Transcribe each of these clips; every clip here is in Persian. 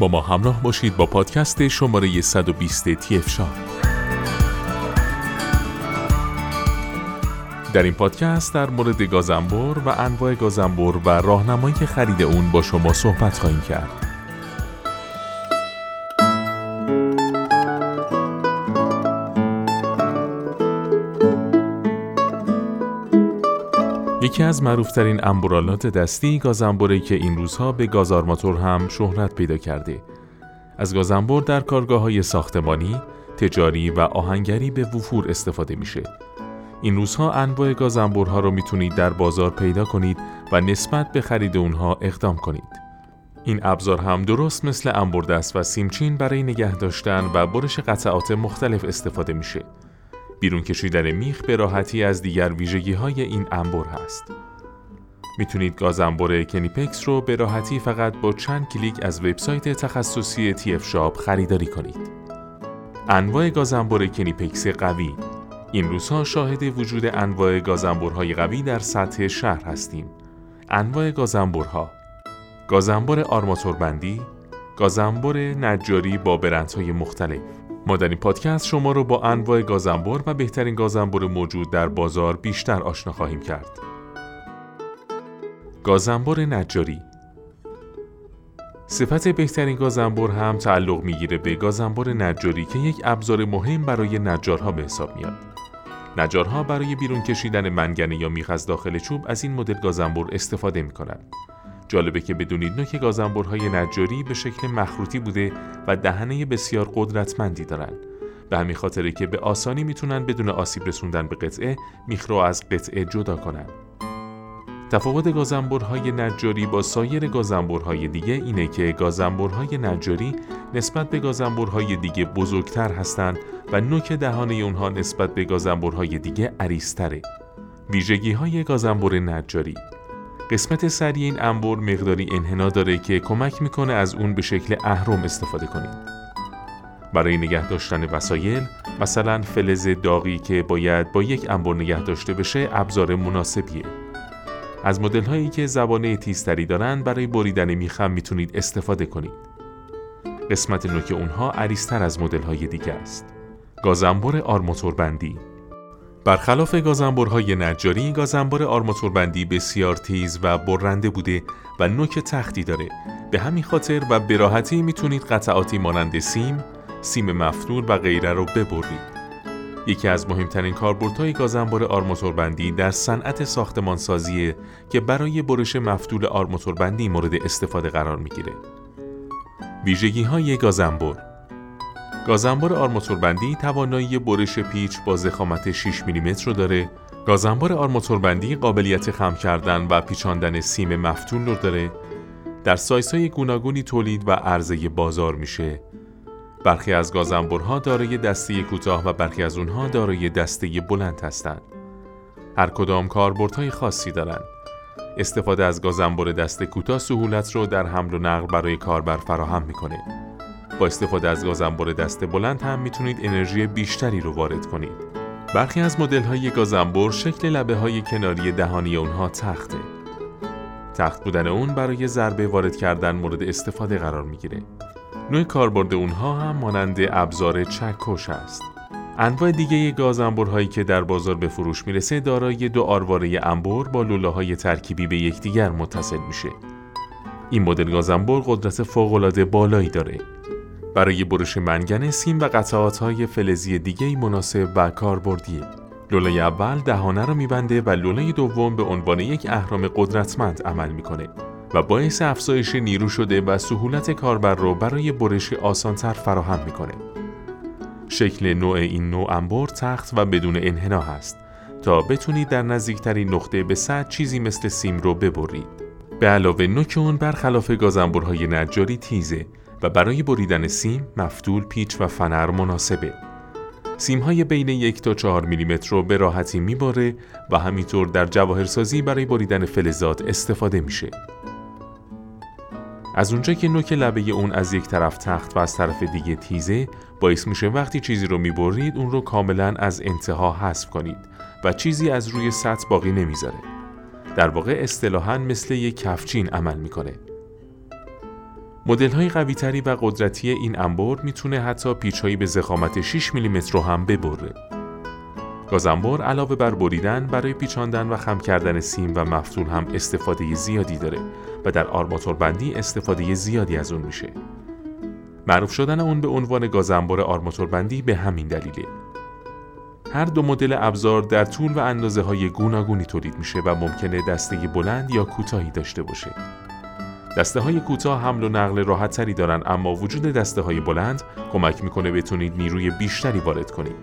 با ما همراه باشید با پادکست شماره 120 تی اف در این پادکست در مورد گازنبر و انواع گازنبر و راهنمایی خرید اون با شما صحبت خواهیم کرد. یکی از معروفترین امبرالات دستی گازنبره که این روزها به گازارماتور هم شهرت پیدا کرده. از گازنبر در کارگاه های ساختمانی، تجاری و آهنگری به وفور استفاده میشه. این روزها انواع گازنبرها رو می‌تونید در بازار پیدا کنید و نسبت به خرید اونها اقدام کنید. این ابزار هم درست مثل انبردست و سیمچین برای نگه داشتن و برش قطعات مختلف استفاده میشه. بیرون کشیدن میخ به راحتی از دیگر ویژگی های این انبر هست. می‌تونید گاز انبر کنیپکس رو به راحتی فقط با چند کلیک از وبسایت تخصصی TF شاپ خریداری کنید. انواع گاز انبر کنیپکس قوی این روزها شاهد وجود انواع گازنبرهای قوی در سطح شهر هستیم. انواع گازنبرها گازنبر آرماتور بندی گازنبر نجاری با برندهای مختلف ما در این پادکست شما رو با انواع گازنبر و بهترین گازنبر موجود در بازار بیشتر آشنا خواهیم کرد. گازنبر نجاری صفت بهترین گازنبر هم تعلق می‌گیره به گازنبر نجاری که یک ابزار مهم برای نجارها به حساب میاد. نجارها برای بیرون کشیدن منگنه یا میخ از داخل چوب از این مدل گازنبر استفاده می‌کنند. جالبه که بدونید نوک گازنبرهای نجاری به شکل مخروطی بوده و دهنه بسیار قدرتمندی دارند. به همین خاطره که به آسانی می‌تونن بدون آسیب رسوندن به قطعه میخ رو از قطعه جدا کنن. تفاوت گازنبرهای نجاری با سایر گازنبرهای دیگه اینه که گازنبرهای نجاری نسبت به گازنبرهای دیگه بزرگتر هستند و نوک دهانه اونها نسبت به گازنبرهای دیگه عریضتره. ویژگی های گازنبر نجاری قسمت سری این انبر مقداری انحنا داره که کمک می‌کنه از اون به شکل اهرم استفاده کنید. برای نگه داشتن وسایل مثلا فلز داغی که باید با یک انبر نگه داشته بشه ابزار مناسبیه. از مدل هایی که زبانه تیزتری دارن برای بریدن میخم می‌تونید استفاده کنید. قسمت نوک اونها عریضتر از مدل های دیگه است. گازنبر آرماتور بندی برخلاف گازنبرهای نجاری گازنبر آرماتور بندی بسیار تیز و برنده بوده و نوک تختی داره به همین خاطر و به راحتی می‌تونید قطعاتی مانند سیم، سیم مفتول و غیره رو ببرید یکی از مهمترین کاربردهای گازنبر آرماتور بندی در صنعت ساختمانسازی که برای برش مفتول آرماتور بندی مورد استفاده قرار می‌گیره. ویژگی های گازنبر گازنبر آرماتور بندی توانایی برش پیچ با ضخامت 6 میلیمتر رو داره. گازنبر آرماتور بندی قابلیت خم کردن و پیچاندن سیم مفتول رو داره. در سایزهای گوناگونی تولید و عرضه بازار میشه برخی از گازنبرها دارای دسته کوتاه و برخی از اونها دارای دسته بلند هستند. هر کدام کاربردهای خاصی دارند. استفاده از گازنبر دسته کوتاه سهولت رو در حمل و نقل برای کاربر فراهم می‌کنه. با استفاده از گازنبر دسته بلند هم می‌تونید انرژی بیشتری رو وارد کنید. برخی از مدل های گازنبر شکل لبه های کناری دهانی اونها تخته. تخت بودن اون برای ضربه وارد کردن مورد استفاده قرار می‌گیره. نوع کاربرد اونها هم مانند ابزار چکش است. انواع دیگه گاز انبرهایی که در بازار به فروش می‌رسه دارای دو آرواره انبر با لوله های ترکیبی به یکدیگر متصل میشه. این مدل گاز انبر قدرت فوق‌العاده بالایی داره. برای برش منگنه سیم و قطعات های فلزی دیگه مناسب و کاربردیه. لوله اول دهانه رو میبنده و لوله دوم به عنوان یک اهرام قدرتمند عمل می‌کنه. و باعث افزایش نیرو شده و سهولت کاربر رو برای برش آسانتر فراهم می‌کنه. شکل نوع این نوع انبر تخت و بدون انحنا هست تا بتونید در نزدیکترین نقطه به صد چیزی مثل سیم رو ببرید. به علاوه نوک اون برخلاف گازنبرهای نجاری تیزه و برای بریدن سیم، مفتول، پیچ و فنر مناسبه. سیم های بین یک تا چهار میلیمتر رو به راحتی میباره و همینطور در جواهرسازی برای بریدن فلزات استفاده میشه. از اونجا که نوک لبه اون از یک طرف تخت و از طرف دیگه تیزه باعث میشه وقتی چیزی رو می‌برید اون رو کاملا از انتها حذف کنید و چیزی از روی سطح باقی نمی‌ذاره در واقع اصطلاحا مثل یک کفچین عمل می‌کنه مدل های و قدرتی این انبر می‌تونه حتی پیچ به زخامت 6 میلیمتر رو هم ببره. گازنبر علاوه بر بریدن برای پیچاندن و خم کردن سیم و مفتول هم استفاده زیادی داره و در آرماتور بندی استفاده زیادی از اون میشه. معروف شدن اون به عنوان گازنبر آرماتور بندی به همین دلیله. هر دو مدل ابزار در طول و اندازه های گوناگونی تولید میشه و ممکنه دسته بلند یا کوتاهی داشته باشه. دسته های کوتاه حمل و نقل راحت تری دارن اما وجود دسته های بلند کمک می‌کنه بتونید نیروی بیشتری وارد کنید.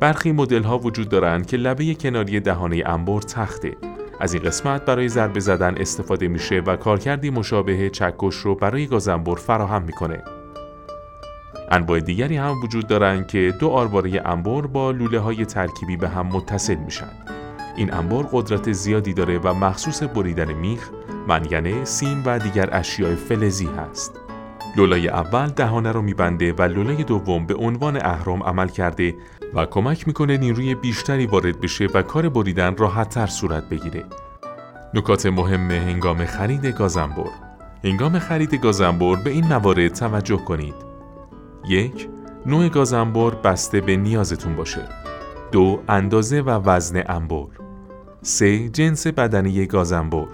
برخی مدل ها وجود دارند که لبه کناری دهانه انبر تخته. از این قسمت برای ضربه زدن استفاده میشه و کارکردی مشابه چکش رو برای گازنبر فراهم می‌کنه. انواع دیگری هم وجود دارند که دو آرواره انبر با لوله های ترکیبی به هم متصل میشن. این انبر قدرت زیادی داره و مخصوص بریدن میخ، منگنه، سیم و دیگر اشیاء فلزی هست. لولای اول دهانه رو میبنده و لولای دوم به عنوان اهرام عمل کرده و کمک می‌کنه نیروی بیشتری وارد بشه و کار بریدن راحتتر صورت بگیره. نکات مهم هنگام خرید گازنبر هنگام خرید گازنبر به این موارد توجه کنید. یک نوع گازنبر بسته به نیازتون باشه. دو اندازه و وزن انبر. سه جنس بدنی گازنبر.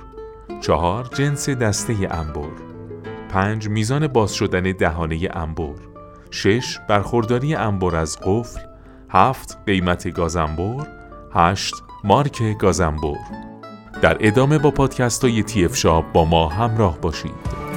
چهار جنس دسته انبر. پنج میزان باز شدن دهانه انبر. شش برخورداری انبر از قفل. هفت قیمت گازنبر. هشت مارک گازنبر. در ادامه با پادکست های تی شاب با ما همراه باشید.